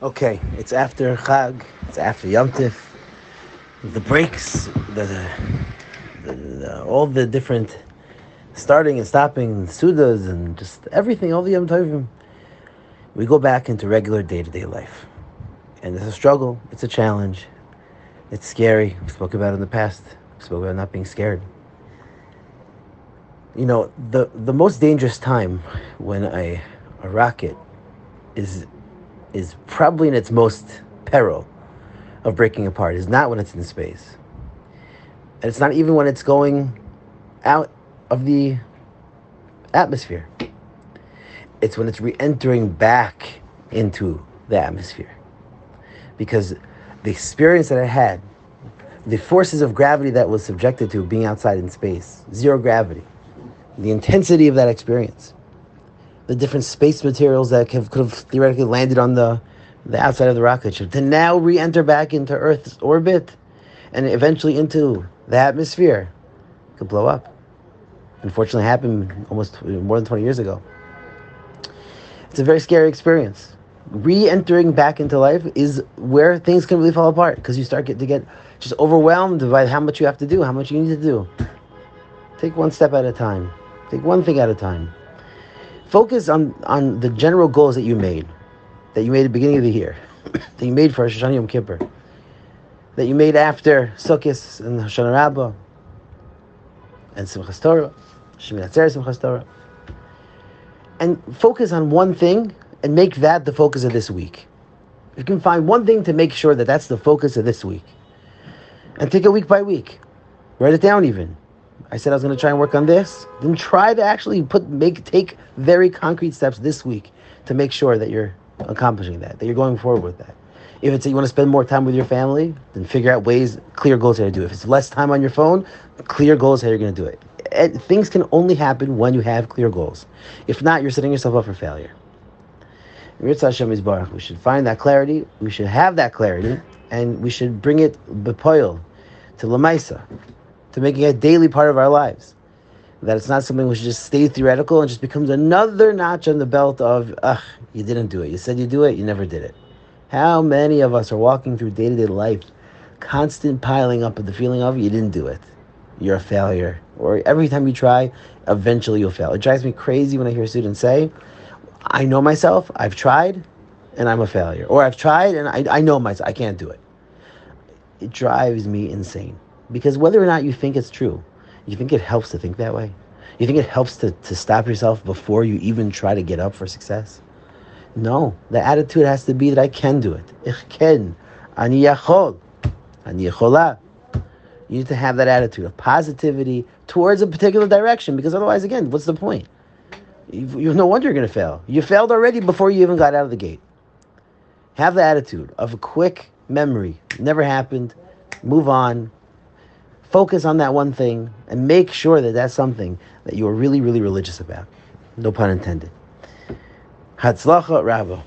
Okay, it's after Chag, it's after Yom Tif. The breaks, the, the, the, all the different starting and stopping, sudas and just everything, all the Yom Tovim. We go back into regular day-to-day life. And it's a struggle, it's a challenge, it's scary. We spoke about it in the past. We spoke about not being scared. You know, the, the most dangerous time when a, a rocket is is probably in its most peril of breaking apart is not when it's in space. And it's not even when it's going out of the atmosphere. It's when it's re entering back into the atmosphere. Because the experience that I had, the forces of gravity that was subjected to being outside in space, zero gravity, the intensity of that experience, the different space materials that have, could have theoretically landed on the, the outside of the rocket ship to now re-enter back into Earth's orbit and eventually into the atmosphere could blow up. Unfortunately, happened almost more than 20 years ago. It's a very scary experience. Re-entering back into life is where things can really fall apart because you start get, to get just overwhelmed by how much you have to do, how much you need to do. Take one step at a time. Take one thing at a time focus on on the general goals that you made, that you made at the beginning of the year, that you made for Rosh Hashanah Yom Kippur, that you made after Sukkot and Hoshana Rabbah, and Simchas Torah, Shemin Atzer Simchas Torah, and focus on one thing and make that the focus of this week. You can find one thing to make sure that that's the focus of this week, and take it week by week. Write it down even. I said I was going to try and work on this. Then try to actually put make take very concrete steps this week to make sure that you're accomplishing that, that you're going forward with that. If it's that you want to spend more time with your family, then figure out ways, clear goals how to do it. If it's less time on your phone, clear goals how you're going to do it. And things can only happen when you have clear goals. If not, you're setting yourself up for failure. We should find that clarity. We should have that clarity, and we should bring it bepoil to lamaisa to making it a daily part of our lives. That it's not something which just stays theoretical and just becomes another notch on the belt of, ugh, you didn't do it. You said you do it, you never did it. How many of us are walking through day to day life, constant piling up of the feeling of you didn't do it, you're a failure, or every time you try, eventually you'll fail. It drives me crazy when I hear students say, I know myself, I've tried, and I'm a failure. Or I've tried and I, I know myself, I can't do it. It drives me insane. Because whether or not you think it's true, you think it helps to think that way? You think it helps to, to stop yourself before you even try to get up for success? No. The attitude has to be that I can do it. Ich ken. Ani yachol. Ani yachola. You need to have that attitude of positivity towards a particular direction because otherwise, again, what's the point? You, you no wonder you're going to fail. You failed already before you even got out of the gate. Have the attitude of a quick memory. Never happened. Move on focus on that one thing and make sure that that's something that you are really, really religious about. No pun intended. Hatzlacha Ravo.